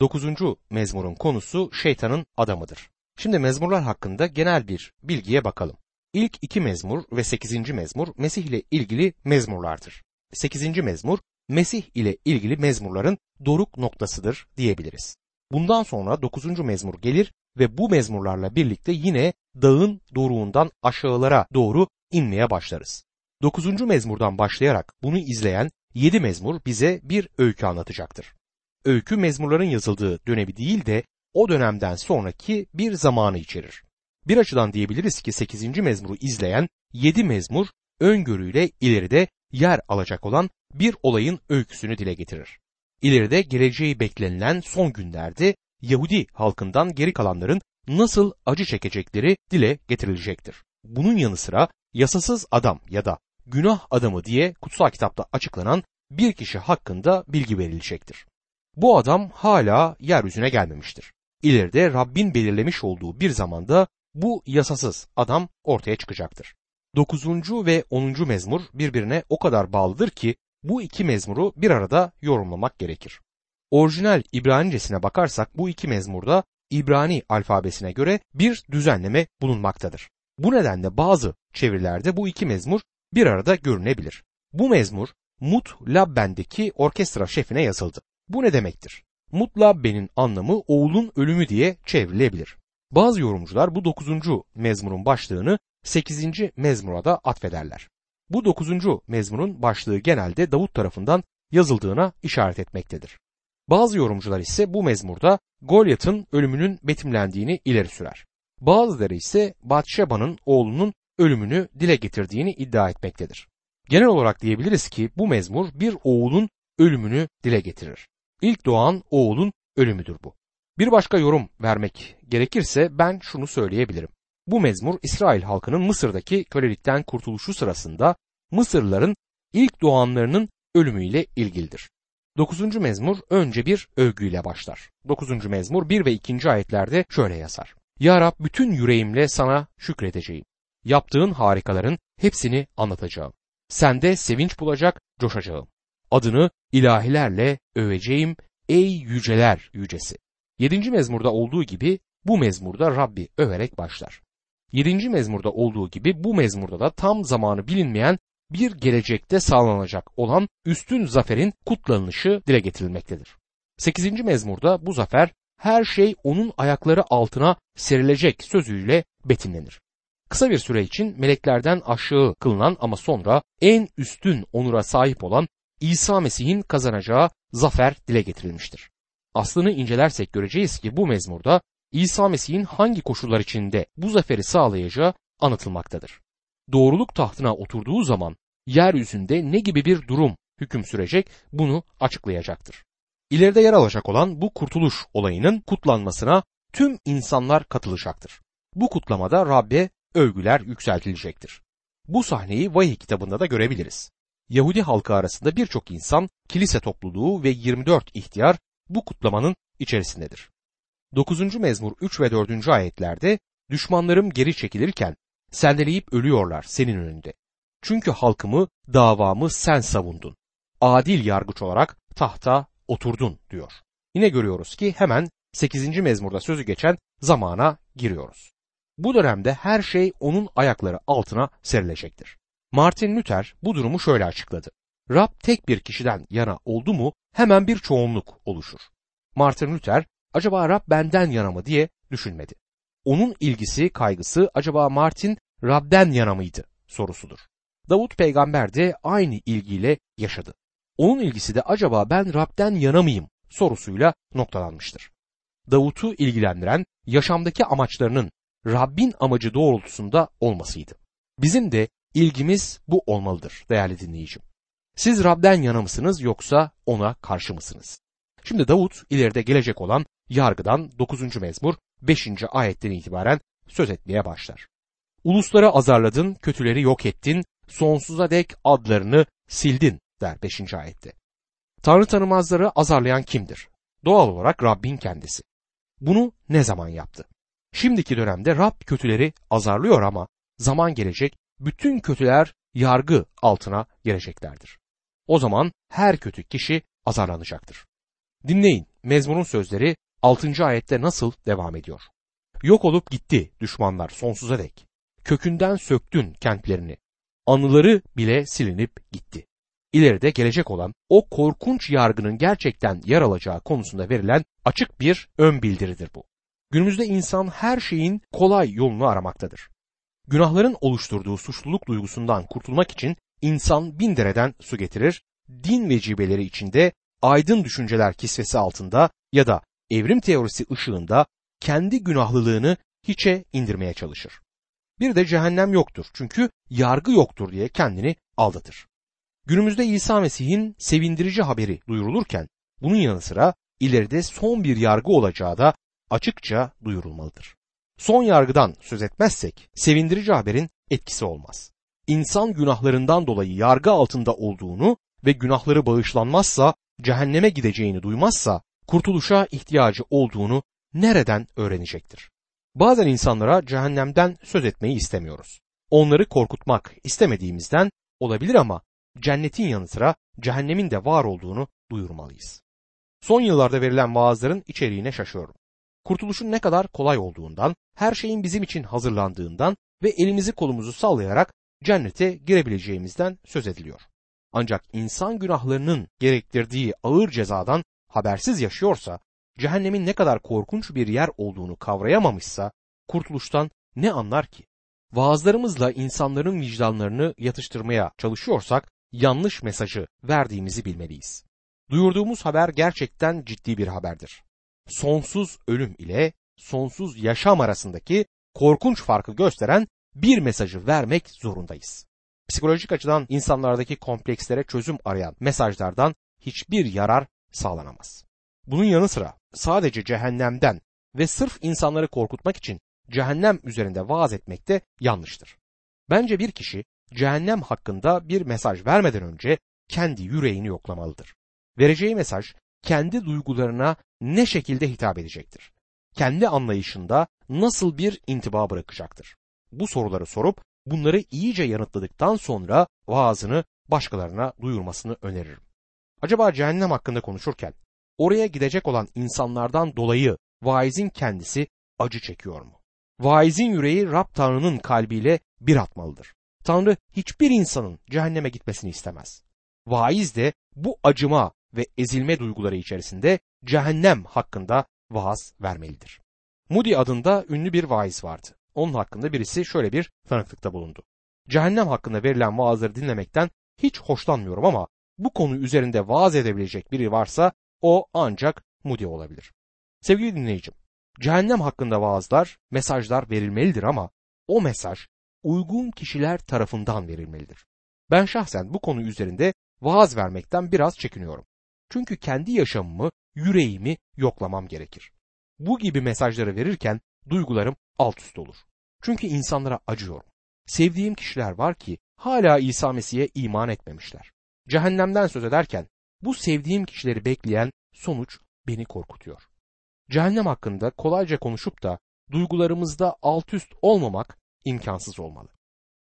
9. mezmurun konusu şeytanın adamıdır. Şimdi mezmurlar hakkında genel bir bilgiye bakalım. İlk iki mezmur ve 8. mezmur Mesih ile ilgili mezmurlardır. 8. mezmur Mesih ile ilgili mezmurların doruk noktasıdır diyebiliriz. Bundan sonra 9. mezmur gelir ve bu mezmurlarla birlikte yine dağın doruğundan aşağılara doğru inmeye başlarız. 9. mezmurdan başlayarak bunu izleyen 7 mezmur bize bir öykü anlatacaktır. Öykü mezmurların yazıldığı dönemi değil de o dönemden sonraki bir zamanı içerir. Bir açıdan diyebiliriz ki 8. mezmuru izleyen 7 mezmur öngörüyle ileride yer alacak olan bir olayın öyküsünü dile getirir. İleride geleceği beklenilen son günlerde Yahudi halkından geri kalanların nasıl acı çekecekleri dile getirilecektir. Bunun yanı sıra yasasız adam ya da günah adamı diye kutsal kitapta açıklanan bir kişi hakkında bilgi verilecektir. Bu adam hala yeryüzüne gelmemiştir. İleride Rabbin belirlemiş olduğu bir zamanda bu yasasız adam ortaya çıkacaktır. 9. ve 10. mezmur birbirine o kadar bağlıdır ki bu iki mezmuru bir arada yorumlamak gerekir. Orijinal İbranicesine bakarsak bu iki mezmurda İbrani alfabesine göre bir düzenleme bulunmaktadır. Bu nedenle bazı çevirilerde bu iki mezmur bir arada görünebilir. Bu mezmur Mut Labben'deki orkestra şefine yazıldı. Bu ne demektir? Mut Labben'in anlamı oğulun ölümü diye çevrilebilir. Bazı yorumcular bu 9. mezmurun başlığını 8. mezmura da atfederler. Bu 9. mezmurun başlığı genelde Davut tarafından yazıldığına işaret etmektedir. Bazı yorumcular ise bu mezmurda Golyat'ın ölümünün betimlendiğini ileri sürer. Bazıları ise Batşeba'nın oğlunun ölümünü dile getirdiğini iddia etmektedir. Genel olarak diyebiliriz ki bu mezmur bir oğulun ölümünü dile getirir. İlk doğan oğulun ölümüdür bu. Bir başka yorum vermek gerekirse ben şunu söyleyebilirim. Bu mezmur İsrail halkının Mısır'daki kölelikten kurtuluşu sırasında Mısırlıların ilk doğanlarının ölümüyle ilgilidir. 9. mezmur önce bir övgüyle başlar. 9. mezmur 1 ve 2. ayetlerde şöyle yazar. Ya Rab bütün yüreğimle sana şükredeceğim. Yaptığın harikaların hepsini anlatacağım. Sende sevinç bulacak, coşacağım. Adını ilahilerle öveceğim ey yüceler yücesi. 7. mezmurda olduğu gibi bu mezmurda Rabbi överek başlar. 7. mezmurda olduğu gibi bu mezmurda da tam zamanı bilinmeyen bir gelecekte sağlanacak olan üstün zaferin kutlanışı dile getirilmektedir. 8. mezmurda bu zafer her şey onun ayakları altına serilecek sözüyle betimlenir. Kısa bir süre için meleklerden aşağı kılınan ama sonra en üstün onura sahip olan İsa Mesih'in kazanacağı zafer dile getirilmiştir. Aslını incelersek göreceğiz ki bu mezmurda İsa Mesih'in hangi koşullar içinde bu zaferi sağlayacağı anlatılmaktadır. Doğruluk tahtına oturduğu zaman yeryüzünde ne gibi bir durum hüküm sürecek bunu açıklayacaktır. İleride yer alacak olan bu kurtuluş olayının kutlanmasına tüm insanlar katılacaktır. Bu kutlamada Rabbe övgüler yükseltilecektir. Bu sahneyi Vahiy kitabında da görebiliriz. Yahudi halkı arasında birçok insan, kilise topluluğu ve 24 ihtiyar bu kutlamanın içerisindedir. 9. mezmur 3 ve 4. ayetlerde düşmanlarım geri çekilirken sendeleyip ölüyorlar senin önünde. Çünkü halkımı, davamı sen savundun. Adil yargıç olarak tahta oturdun diyor. Yine görüyoruz ki hemen 8. mezmurda sözü geçen zamana giriyoruz. Bu dönemde her şey onun ayakları altına serilecektir. Martin Luther bu durumu şöyle açıkladı. Rab tek bir kişiden yana oldu mu hemen bir çoğunluk oluşur. Martin Luther acaba Rab benden yana mı diye düşünmedi. Onun ilgisi, kaygısı acaba Martin Rab'den yana mıydı sorusudur. Davut peygamber de aynı ilgiyle yaşadı. Onun ilgisi de acaba ben Rab'den yana mıyım sorusuyla noktalanmıştır. Davut'u ilgilendiren yaşamdaki amaçlarının Rabbin amacı doğrultusunda olmasıydı. Bizim de ilgimiz bu olmalıdır değerli dinleyicim. Siz Rab'den yana mısınız yoksa ona karşı mısınız? Şimdi Davut ileride gelecek olan yargıdan 9. mezmur 5. ayetten itibaren söz etmeye başlar. Ulusları azarladın, kötüleri yok ettin, sonsuza dek adlarını sildin der 5. ayette. Tanrı tanımazları azarlayan kimdir? Doğal olarak Rabbin kendisi. Bunu ne zaman yaptı? Şimdiki dönemde Rab kötüleri azarlıyor ama zaman gelecek bütün kötüler yargı altına geleceklerdir. O zaman her kötü kişi azarlanacaktır. Dinleyin mezmurun sözleri 6. ayette nasıl devam ediyor. Yok olup gitti düşmanlar sonsuza dek. Kökünden söktün kentlerini. Anıları bile silinip gitti. İleride gelecek olan o korkunç yargının gerçekten yer alacağı konusunda verilen açık bir ön bildiridir bu. Günümüzde insan her şeyin kolay yolunu aramaktadır. Günahların oluşturduğu suçluluk duygusundan kurtulmak için insan bin dereden su getirir, din vecibeleri içinde aydın düşünceler kisvesi altında ya da evrim teorisi ışığında kendi günahlılığını hiçe indirmeye çalışır. Bir de cehennem yoktur çünkü yargı yoktur diye kendini aldatır. Günümüzde İsa Mesih'in sevindirici haberi duyurulurken bunun yanı sıra ileride son bir yargı olacağı da açıkça duyurulmalıdır. Son yargıdan söz etmezsek sevindirici haberin etkisi olmaz. İnsan günahlarından dolayı yargı altında olduğunu ve günahları bağışlanmazsa cehenneme gideceğini duymazsa kurtuluşa ihtiyacı olduğunu nereden öğrenecektir? Bazen insanlara cehennemden söz etmeyi istemiyoruz. Onları korkutmak istemediğimizden olabilir ama cennetin yanı sıra cehennemin de var olduğunu duyurmalıyız. Son yıllarda verilen vaazların içeriğine şaşıyorum. Kurtuluşun ne kadar kolay olduğundan, her şeyin bizim için hazırlandığından ve elimizi kolumuzu sallayarak cennete girebileceğimizden söz ediliyor. Ancak insan günahlarının gerektirdiği ağır cezadan habersiz yaşıyorsa, cehennemin ne kadar korkunç bir yer olduğunu kavrayamamışsa, kurtuluştan ne anlar ki? Vaazlarımızla insanların vicdanlarını yatıştırmaya çalışıyorsak, yanlış mesajı verdiğimizi bilmeliyiz. Duyurduğumuz haber gerçekten ciddi bir haberdir. Sonsuz ölüm ile sonsuz yaşam arasındaki korkunç farkı gösteren bir mesajı vermek zorundayız. Psikolojik açıdan insanlardaki komplekslere çözüm arayan mesajlardan hiçbir yarar sağlanamaz. Bunun yanı sıra sadece cehennemden ve sırf insanları korkutmak için cehennem üzerinde vaaz etmek de yanlıştır. Bence bir kişi cehennem hakkında bir mesaj vermeden önce kendi yüreğini yoklamalıdır. Vereceği mesaj kendi duygularına ne şekilde hitap edecektir? Kendi anlayışında nasıl bir intiba bırakacaktır? Bu soruları sorup bunları iyice yanıtladıktan sonra vaazını başkalarına duyurmasını öneririm. Acaba cehennem hakkında konuşurken oraya gidecek olan insanlardan dolayı vaizin kendisi acı çekiyor mu? Vaizin yüreği Rab Tanrı'nın kalbiyle bir atmalıdır. Tanrı hiçbir insanın cehenneme gitmesini istemez. Vaiz de bu acıma ve ezilme duyguları içerisinde cehennem hakkında vaaz vermelidir. Moody adında ünlü bir vaiz vardı. Onun hakkında birisi şöyle bir tanıklıkta bulundu. Cehennem hakkında verilen vaazları dinlemekten hiç hoşlanmıyorum ama bu konu üzerinde vaaz edebilecek biri varsa o ancak Moody olabilir. Sevgili dinleyicim, cehennem hakkında vaazlar, mesajlar verilmelidir ama o mesaj uygun kişiler tarafından verilmelidir. Ben şahsen bu konu üzerinde vaaz vermekten biraz çekiniyorum. Çünkü kendi yaşamımı, yüreğimi yoklamam gerekir. Bu gibi mesajları verirken duygularım alt üst olur. Çünkü insanlara acıyorum. Sevdiğim kişiler var ki hala İsa Mesih'e iman etmemişler. Cehennemden söz ederken bu sevdiğim kişileri bekleyen sonuç beni korkutuyor. Cehennem hakkında kolayca konuşup da duygularımızda alt üst olmamak imkansız olmalı.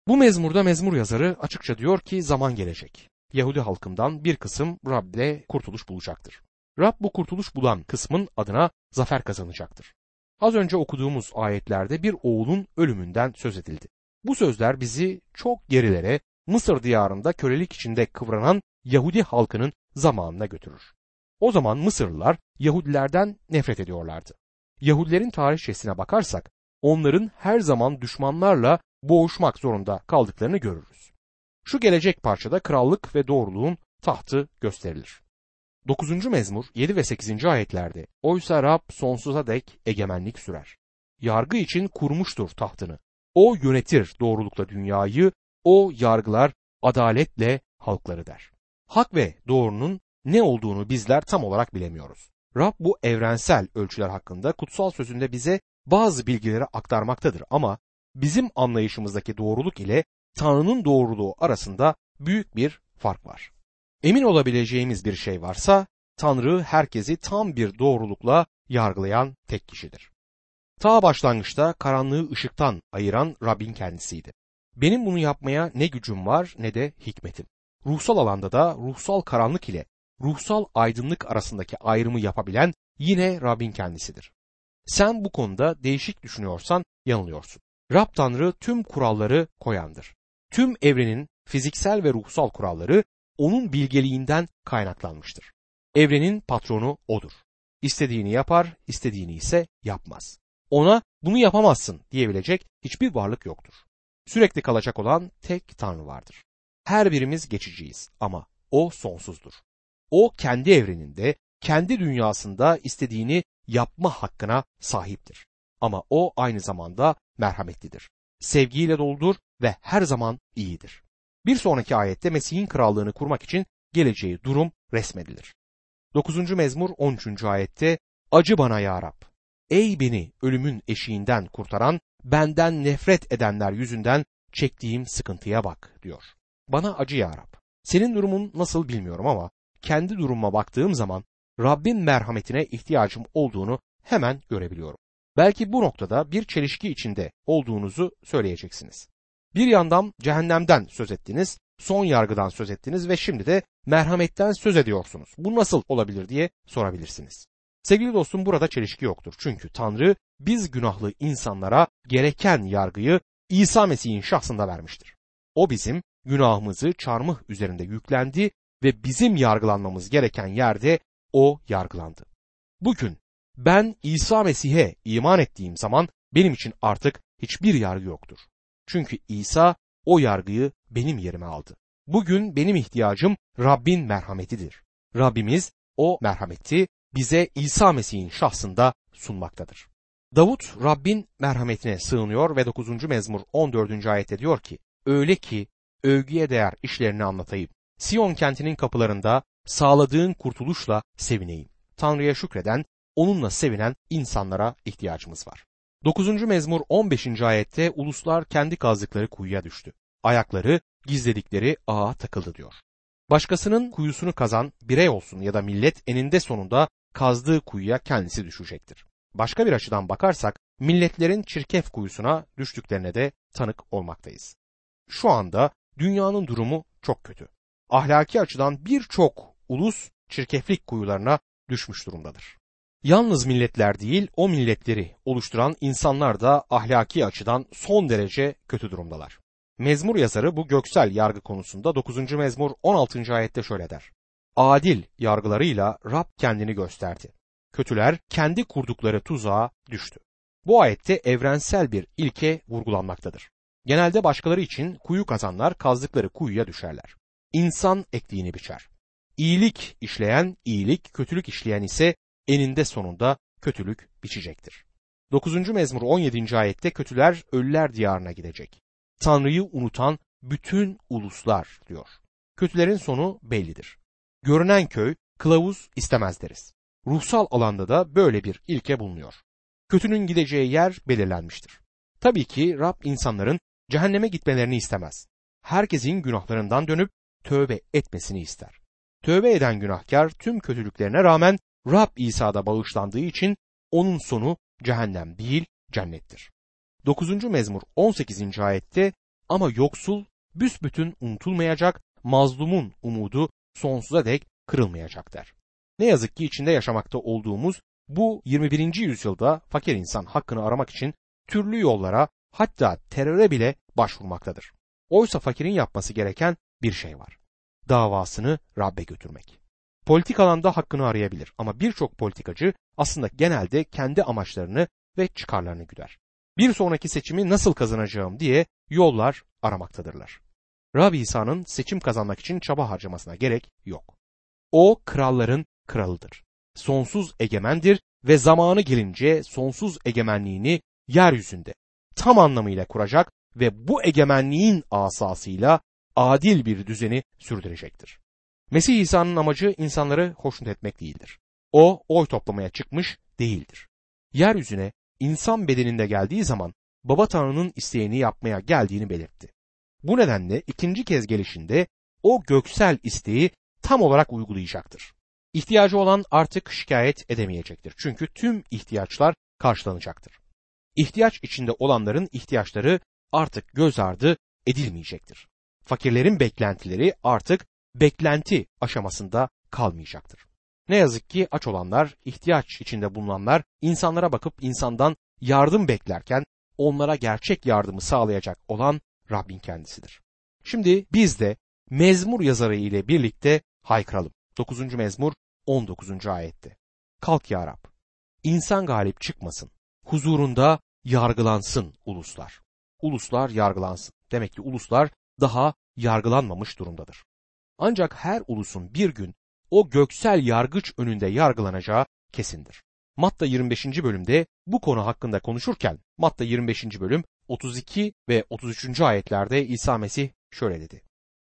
Bu mezmurda mezmur yazarı açıkça diyor ki zaman gelecek. Yahudi halkından bir kısım Rab ile kurtuluş bulacaktır. Rab bu kurtuluş bulan kısmın adına zafer kazanacaktır. Az önce okuduğumuz ayetlerde bir oğulun ölümünden söz edildi. Bu sözler bizi çok gerilere Mısır diyarında kölelik içinde kıvranan Yahudi halkının zamanına götürür. O zaman Mısırlılar Yahudilerden nefret ediyorlardı. Yahudilerin tarihçesine bakarsak onların her zaman düşmanlarla boğuşmak zorunda kaldıklarını görürüz. Şu gelecek parçada krallık ve doğruluğun tahtı gösterilir. 9. mezmur 7 ve 8. ayetlerde Oysa Rab sonsuza dek egemenlik sürer. Yargı için kurmuştur tahtını. O yönetir doğrulukla dünyayı, o yargılar adaletle halkları der. Hak ve doğrunun ne olduğunu bizler tam olarak bilemiyoruz. Rab bu evrensel ölçüler hakkında kutsal sözünde bize bazı bilgileri aktarmaktadır ama bizim anlayışımızdaki doğruluk ile Tanrı'nın doğruluğu arasında büyük bir fark var. Emin olabileceğimiz bir şey varsa Tanrı herkesi tam bir doğrulukla yargılayan tek kişidir. Ta başlangıçta karanlığı ışıktan ayıran Rabbin kendisiydi. Benim bunu yapmaya ne gücüm var ne de hikmetim. Ruhsal alanda da ruhsal karanlık ile ruhsal aydınlık arasındaki ayrımı yapabilen yine Rabbin kendisidir. Sen bu konuda değişik düşünüyorsan yanılıyorsun. Rab Tanrı tüm kuralları koyandır. Tüm evrenin fiziksel ve ruhsal kuralları onun bilgeliğinden kaynaklanmıştır. Evrenin patronu odur. İstediğini yapar, istediğini ise yapmaz. Ona bunu yapamazsın diyebilecek hiçbir varlık yoktur. Sürekli kalacak olan tek Tanrı vardır. Her birimiz geçiciyiz ama o sonsuzdur. O kendi evreninde, kendi dünyasında istediğini yapma hakkına sahiptir. Ama o aynı zamanda merhametlidir. Sevgiyle doludur ve her zaman iyidir. Bir sonraki ayette Mesih'in krallığını kurmak için geleceği durum resmedilir. 9. mezmur 13. ayette Acı bana ya Rab. Ey beni ölümün eşiğinden kurtaran, benden nefret edenler yüzünden çektiğim sıkıntıya bak diyor. Bana acı ya Rab. Senin durumun nasıl bilmiyorum ama kendi durumuma baktığım zaman Rabbin merhametine ihtiyacım olduğunu hemen görebiliyorum. Belki bu noktada bir çelişki içinde olduğunuzu söyleyeceksiniz. Bir yandan cehennemden söz ettiniz, son yargıdan söz ettiniz ve şimdi de merhametten söz ediyorsunuz. Bu nasıl olabilir diye sorabilirsiniz. Sevgili dostum burada çelişki yoktur. Çünkü Tanrı biz günahlı insanlara gereken yargıyı İsa Mesih'in şahsında vermiştir. O bizim günahımızı çarmıh üzerinde yüklendi ve bizim yargılanmamız gereken yerde o yargılandı. Bugün ben İsa Mesih'e iman ettiğim zaman benim için artık hiçbir yargı yoktur. Çünkü İsa o yargıyı benim yerime aldı. Bugün benim ihtiyacım Rabbin merhametidir. Rabbimiz o merhameti bize İsa Mesih'in şahsında sunmaktadır. Davut Rabbin merhametine sığınıyor ve 9. mezmur 14. ayette diyor ki öyle ki övgüye değer işlerini anlatayım. Siyon kentinin kapılarında sağladığın kurtuluşla sevineyim. Tanrı'ya şükreden, onunla sevinen insanlara ihtiyacımız var. 9. mezmur 15. ayette uluslar kendi kazdıkları kuyuya düştü. Ayakları gizledikleri ağa takıldı diyor. Başkasının kuyusunu kazan birey olsun ya da millet eninde sonunda kazdığı kuyuya kendisi düşecektir. Başka bir açıdan bakarsak milletlerin çirkef kuyusuna düştüklerine de tanık olmaktayız. Şu anda dünyanın durumu çok kötü. Ahlaki açıdan birçok ulus çirkeflik kuyularına düşmüş durumdadır. Yalnız milletler değil, o milletleri oluşturan insanlar da ahlaki açıdan son derece kötü durumdalar. Mezmur yazarı bu göksel yargı konusunda 9. mezmur 16. ayette şöyle der. Adil yargılarıyla Rab kendini gösterdi. Kötüler kendi kurdukları tuzağa düştü. Bu ayette evrensel bir ilke vurgulanmaktadır. Genelde başkaları için kuyu kazanlar kazdıkları kuyuya düşerler. İnsan ektiğini biçer. İyilik işleyen iyilik, kötülük işleyen ise eninde sonunda kötülük biçecektir. 9. mezmur 17. ayette kötüler ölüler diyarına gidecek. Tanrı'yı unutan bütün uluslar diyor. Kötülerin sonu bellidir. Görünen köy kılavuz istemez deriz. Ruhsal alanda da böyle bir ilke bulunuyor. Kötünün gideceği yer belirlenmiştir. Tabii ki Rab insanların cehenneme gitmelerini istemez. Herkesin günahlarından dönüp tövbe etmesini ister. Tövbe eden günahkar tüm kötülüklerine rağmen Rab İsa'da bağışlandığı için onun sonu cehennem değil cennettir. 9. mezmur 18. ayette ama yoksul büsbütün unutulmayacak, mazlumun umudu sonsuza dek kırılmayacak der. Ne yazık ki içinde yaşamakta olduğumuz bu 21. yüzyılda fakir insan hakkını aramak için türlü yollara hatta teröre bile başvurmaktadır. Oysa fakirin yapması gereken bir şey var. Davasını Rabbe götürmek. Politik alanda hakkını arayabilir ama birçok politikacı aslında genelde kendi amaçlarını ve çıkarlarını güder. Bir sonraki seçimi nasıl kazanacağım diye yollar aramaktadırlar. Rab İsa'nın seçim kazanmak için çaba harcamasına gerek yok. O kralların kralıdır. Sonsuz egemendir ve zamanı gelince sonsuz egemenliğini yeryüzünde tam anlamıyla kuracak ve bu egemenliğin asasıyla adil bir düzeni sürdürecektir. Mesih İsa'nın amacı insanları hoşnut etmek değildir. O oy toplamaya çıkmış değildir. Yeryüzüne insan bedeninde geldiği zaman Baba Tanrı'nın isteğini yapmaya geldiğini belirtti. Bu nedenle ikinci kez gelişinde o göksel isteği tam olarak uygulayacaktır. İhtiyacı olan artık şikayet edemeyecektir. Çünkü tüm ihtiyaçlar karşılanacaktır. İhtiyaç içinde olanların ihtiyaçları artık göz ardı edilmeyecektir. Fakirlerin beklentileri artık beklenti aşamasında kalmayacaktır. Ne yazık ki aç olanlar, ihtiyaç içinde bulunanlar insanlara bakıp insandan yardım beklerken onlara gerçek yardımı sağlayacak olan Rabbin kendisidir. Şimdi biz de mezmur yazarı ile birlikte haykıralım. 9. mezmur 19. ayette. Kalk ya Rab, insan galip çıkmasın, huzurunda yargılansın uluslar. Uluslar yargılansın. Demek ki uluslar daha yargılanmamış durumdadır. Ancak her ulusun bir gün o göksel yargıç önünde yargılanacağı kesindir. Matta 25. bölümde bu konu hakkında konuşurken Matta 25. bölüm 32 ve 33. ayetlerde İsa Mesih şöyle dedi.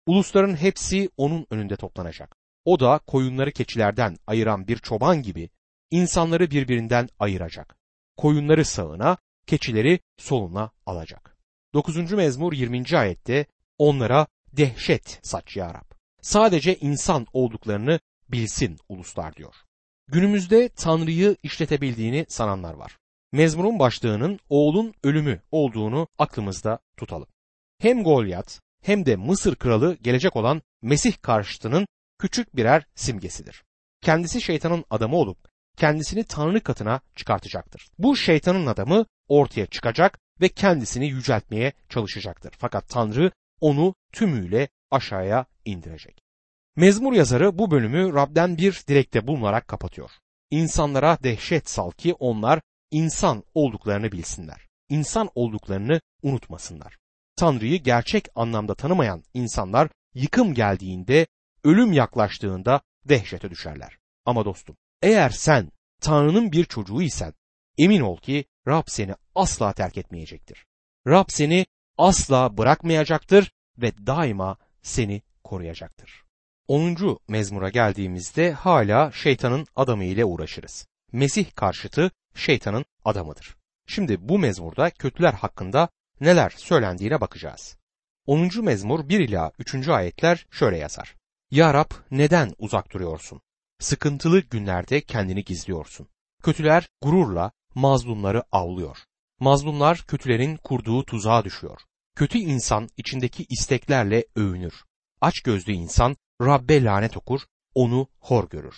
Ulusların hepsi onun önünde toplanacak. O da koyunları keçilerden ayıran bir çoban gibi insanları birbirinden ayıracak. Koyunları sağına, keçileri soluna alacak. 9. mezmur 20. ayette onlara dehşet saç ya. Sadece insan olduklarını bilsin uluslar diyor. Günümüzde Tanrı'yı işletebildiğini sananlar var. Mezmurun başlığının oğlun ölümü olduğunu aklımızda tutalım. Hem Golyat hem de Mısır kralı gelecek olan Mesih karşıtının küçük birer simgesidir. Kendisi şeytanın adamı olup kendisini Tanrı katına çıkartacaktır. Bu şeytanın adamı ortaya çıkacak ve kendisini yüceltmeye çalışacaktır. Fakat Tanrı onu tümüyle aşağıya indirecek. Mezmur yazarı bu bölümü Rab'den bir dilekte bulunarak kapatıyor. İnsanlara dehşet sal ki onlar insan olduklarını bilsinler. İnsan olduklarını unutmasınlar. Tanrı'yı gerçek anlamda tanımayan insanlar yıkım geldiğinde, ölüm yaklaştığında dehşete düşerler. Ama dostum, eğer sen Tanrı'nın bir çocuğu isen emin ol ki Rab seni asla terk etmeyecektir. Rab seni asla bırakmayacaktır ve daima seni koruyacaktır. 10. mezmura geldiğimizde hala şeytanın adamı ile uğraşırız. Mesih karşıtı şeytanın adamıdır. Şimdi bu mezmurda kötüler hakkında neler söylendiğine bakacağız. 10. mezmur 1 ila 3. ayetler şöyle yazar. Ya Rab neden uzak duruyorsun? Sıkıntılı günlerde kendini gizliyorsun. Kötüler gururla mazlumları avlıyor. Mazlumlar kötülerin kurduğu tuzağa düşüyor. Kötü insan içindeki isteklerle övünür. Aç gözlü insan Rabbe lanet okur, onu hor görür.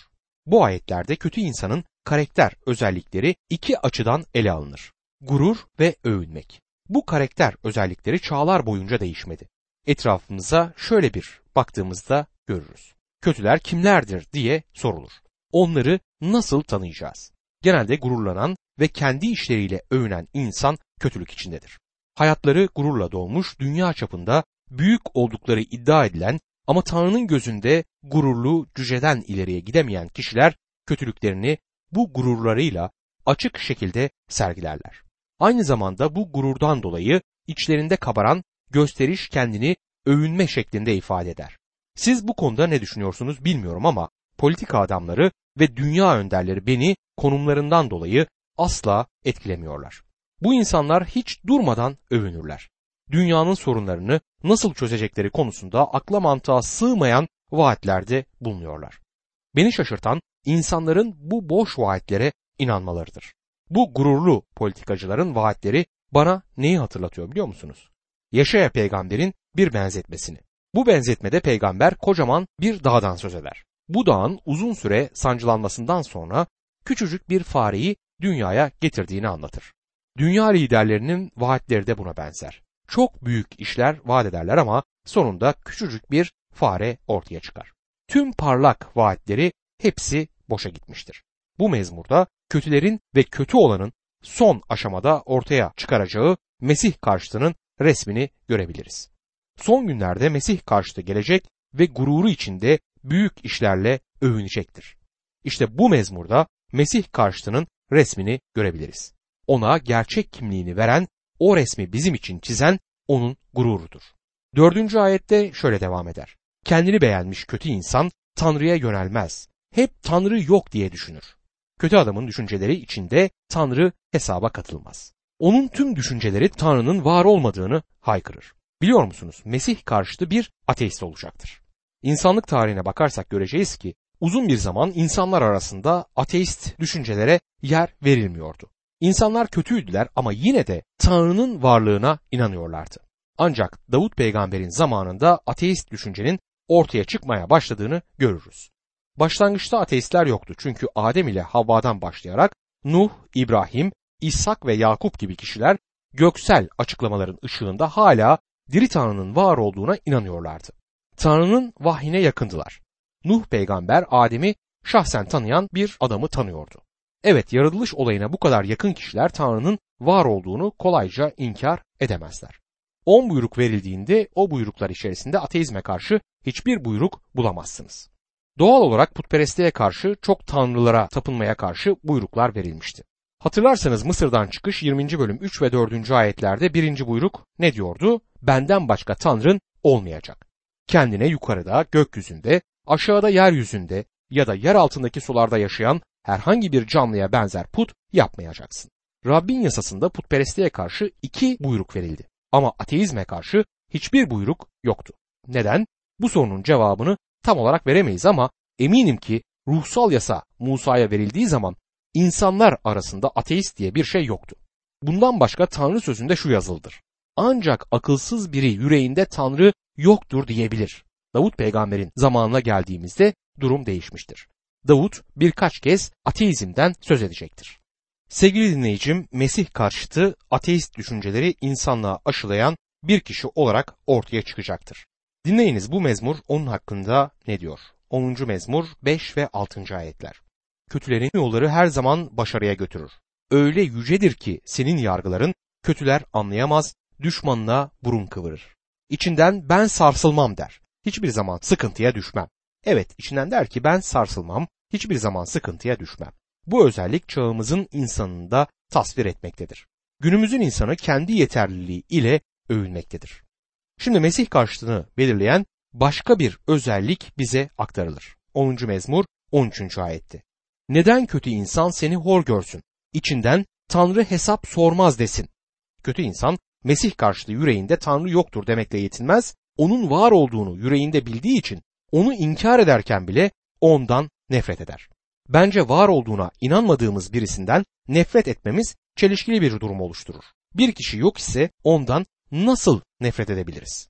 Bu ayetlerde kötü insanın karakter özellikleri iki açıdan ele alınır. Gurur ve övünmek. Bu karakter özellikleri çağlar boyunca değişmedi. Etrafımıza şöyle bir baktığımızda görürüz. Kötüler kimlerdir diye sorulur. Onları nasıl tanıyacağız? Genelde gururlanan ve kendi işleriyle övünen insan kötülük içindedir. Hayatları gururla dolmuş, dünya çapında büyük oldukları iddia edilen ama Tanrı'nın gözünde gururlu, cüceden ileriye gidemeyen kişiler kötülüklerini bu gururlarıyla açık şekilde sergilerler. Aynı zamanda bu gururdan dolayı içlerinde kabaran gösteriş kendini övünme şeklinde ifade eder. Siz bu konuda ne düşünüyorsunuz bilmiyorum ama politika adamları ve dünya önderleri beni konumlarından dolayı asla etkilemiyorlar. Bu insanlar hiç durmadan övünürler. Dünyanın sorunlarını nasıl çözecekleri konusunda akla mantığa sığmayan vaatlerde bulunuyorlar. Beni şaşırtan insanların bu boş vaatlere inanmalarıdır. Bu gururlu politikacıların vaatleri bana neyi hatırlatıyor biliyor musunuz? Yaşaya peygamberin bir benzetmesini. Bu benzetmede peygamber kocaman bir dağdan söz eder. Bu dağın uzun süre sancılanmasından sonra küçücük bir fareyi dünyaya getirdiğini anlatır. Dünya liderlerinin vaatleri de buna benzer. Çok büyük işler vaat ederler ama sonunda küçücük bir fare ortaya çıkar. Tüm parlak vaatleri hepsi boşa gitmiştir. Bu mezmurda kötülerin ve kötü olanın son aşamada ortaya çıkaracağı Mesih karşıtının resmini görebiliriz. Son günlerde Mesih karşıtı gelecek ve gururu içinde büyük işlerle övünecektir. İşte bu mezmurda Mesih karşıtının resmini görebiliriz. Ona gerçek kimliğini veren, o resmi bizim için çizen onun gururudur. Dördüncü ayette şöyle devam eder. Kendini beğenmiş kötü insan Tanrı'ya yönelmez. Hep Tanrı yok diye düşünür. Kötü adamın düşünceleri içinde Tanrı hesaba katılmaz. Onun tüm düşünceleri Tanrı'nın var olmadığını haykırır. Biliyor musunuz? Mesih karşıtı bir ateist olacaktır. İnsanlık tarihine bakarsak göreceğiz ki uzun bir zaman insanlar arasında ateist düşüncelere yer verilmiyordu. İnsanlar kötüydüler ama yine de Tanrı'nın varlığına inanıyorlardı. Ancak Davut peygamberin zamanında ateist düşüncenin ortaya çıkmaya başladığını görürüz. Başlangıçta ateistler yoktu çünkü Adem ile Havva'dan başlayarak Nuh, İbrahim, İshak ve Yakup gibi kişiler göksel açıklamaların ışığında hala diri Tanrı'nın var olduğuna inanıyorlardı. Tanrı'nın vahyine yakındılar. Nuh peygamber Adem'i şahsen tanıyan bir adamı tanıyordu. Evet yaratılış olayına bu kadar yakın kişiler Tanrı'nın var olduğunu kolayca inkar edemezler. On buyruk verildiğinde o buyruklar içerisinde ateizme karşı hiçbir buyruk bulamazsınız. Doğal olarak putperestliğe karşı çok tanrılara tapınmaya karşı buyruklar verilmişti. Hatırlarsanız Mısır'dan çıkış 20. bölüm 3 ve 4. ayetlerde birinci buyruk ne diyordu? Benden başka tanrın olmayacak. Kendine yukarıda, gökyüzünde, aşağıda yeryüzünde ya da yer altındaki sularda yaşayan herhangi bir canlıya benzer put yapmayacaksın. Rabbin yasasında putperestliğe karşı iki buyruk verildi. Ama ateizme karşı hiçbir buyruk yoktu. Neden? Bu sorunun cevabını tam olarak veremeyiz ama eminim ki ruhsal yasa Musa'ya verildiği zaman insanlar arasında ateist diye bir şey yoktu. Bundan başka Tanrı sözünde şu yazıldır. Ancak akılsız biri yüreğinde Tanrı yoktur diyebilir. Davut peygamberin zamanına geldiğimizde durum değişmiştir. Davut birkaç kez ateizmden söz edecektir. Sevgili dinleyicim, Mesih karşıtı ateist düşünceleri insanlığa aşılayan bir kişi olarak ortaya çıkacaktır. Dinleyiniz bu mezmur onun hakkında ne diyor? 10. mezmur 5 ve 6. ayetler. Kötülerin yolları her zaman başarıya götürür. Öyle yücedir ki senin yargıların kötüler anlayamaz, düşmanına burun kıvırır. İçinden ben sarsılmam der. Hiçbir zaman sıkıntıya düşmem. Evet içinden der ki ben sarsılmam, hiçbir zaman sıkıntıya düşmem. Bu özellik çağımızın insanını da tasvir etmektedir. Günümüzün insanı kendi yeterliliği ile övünmektedir. Şimdi Mesih karşıtını belirleyen başka bir özellik bize aktarılır. 10. mezmur 13. ayetti. Neden kötü insan seni hor görsün? İçinden Tanrı hesap sormaz desin. Kötü insan Mesih karşıtı yüreğinde Tanrı yoktur demekle yetinmez, onun var olduğunu yüreğinde bildiği için onu inkar ederken bile ondan nefret eder. Bence var olduğuna inanmadığımız birisinden nefret etmemiz çelişkili bir durum oluşturur. Bir kişi yok ise ondan nasıl nefret edebiliriz?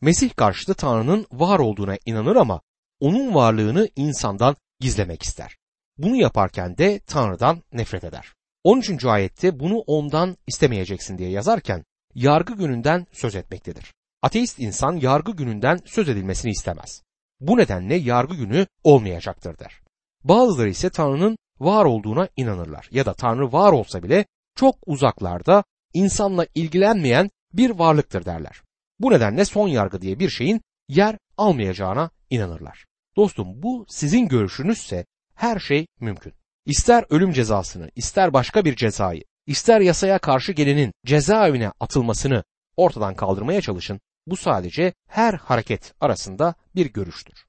Mesih karşıtı Tanrı'nın var olduğuna inanır ama onun varlığını insandan gizlemek ister. Bunu yaparken de Tanrı'dan nefret eder. 13. ayette bunu ondan istemeyeceksin diye yazarken yargı gününden söz etmektedir. Ateist insan yargı gününden söz edilmesini istemez. Bu nedenle yargı günü olmayacaktır der. Bazıları ise Tanrı'nın var olduğuna inanırlar ya da Tanrı var olsa bile çok uzaklarda insanla ilgilenmeyen bir varlıktır derler. Bu nedenle son yargı diye bir şeyin yer almayacağına inanırlar. Dostum bu sizin görüşünüzse her şey mümkün. İster ölüm cezasını, ister başka bir cezayı, ister yasaya karşı gelenin cezaevine atılmasını ortadan kaldırmaya çalışın. Bu sadece her hareket arasında bir görüştür.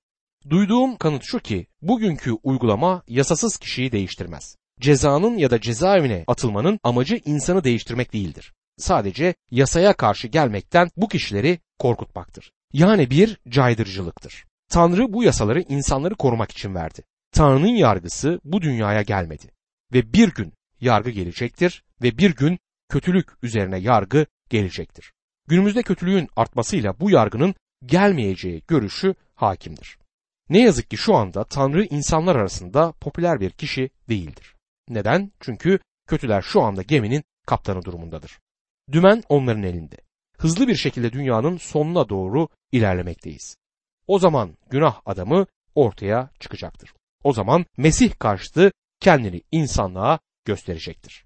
Duyduğum kanıt şu ki bugünkü uygulama yasasız kişiyi değiştirmez. Cezanın ya da cezaevine atılmanın amacı insanı değiştirmek değildir. Sadece yasaya karşı gelmekten bu kişileri korkutmaktır. Yani bir caydırıcılıktır. Tanrı bu yasaları insanları korumak için verdi. Tanrı'nın yargısı bu dünyaya gelmedi. Ve bir gün yargı gelecektir ve bir gün kötülük üzerine yargı gelecektir. Günümüzde kötülüğün artmasıyla bu yargının gelmeyeceği görüşü hakimdir. Ne yazık ki şu anda Tanrı insanlar arasında popüler bir kişi değildir. Neden? Çünkü kötüler şu anda geminin kaptanı durumundadır. Dümen onların elinde. Hızlı bir şekilde dünyanın sonuna doğru ilerlemekteyiz. O zaman günah adamı ortaya çıkacaktır. O zaman Mesih karşıtı kendini insanlığa gösterecektir.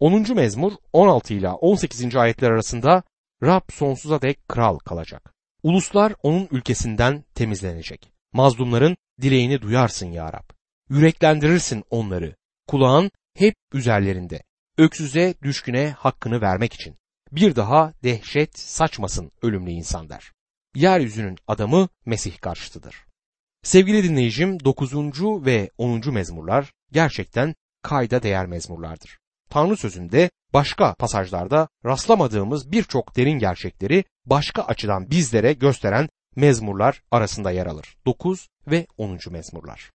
10. mezmur 16 ile 18. ayetler arasında Rab sonsuza dek kral kalacak. Uluslar onun ülkesinden temizlenecek. Mazlumların dileğini duyarsın ya Rab. Yüreklendirirsin onları. Kulağın hep üzerlerinde. Öksüze düşküne hakkını vermek için. Bir daha dehşet saçmasın ölümlü insan der. Yeryüzünün adamı Mesih karşıtıdır. Sevgili dinleyicim 9. ve 10. mezmurlar gerçekten kayda değer mezmurlardır. Tanrı sözünde başka pasajlarda rastlamadığımız birçok derin gerçekleri başka açıdan bizlere gösteren mezmurlar arasında yer alır. 9 ve 10. mezmurlar.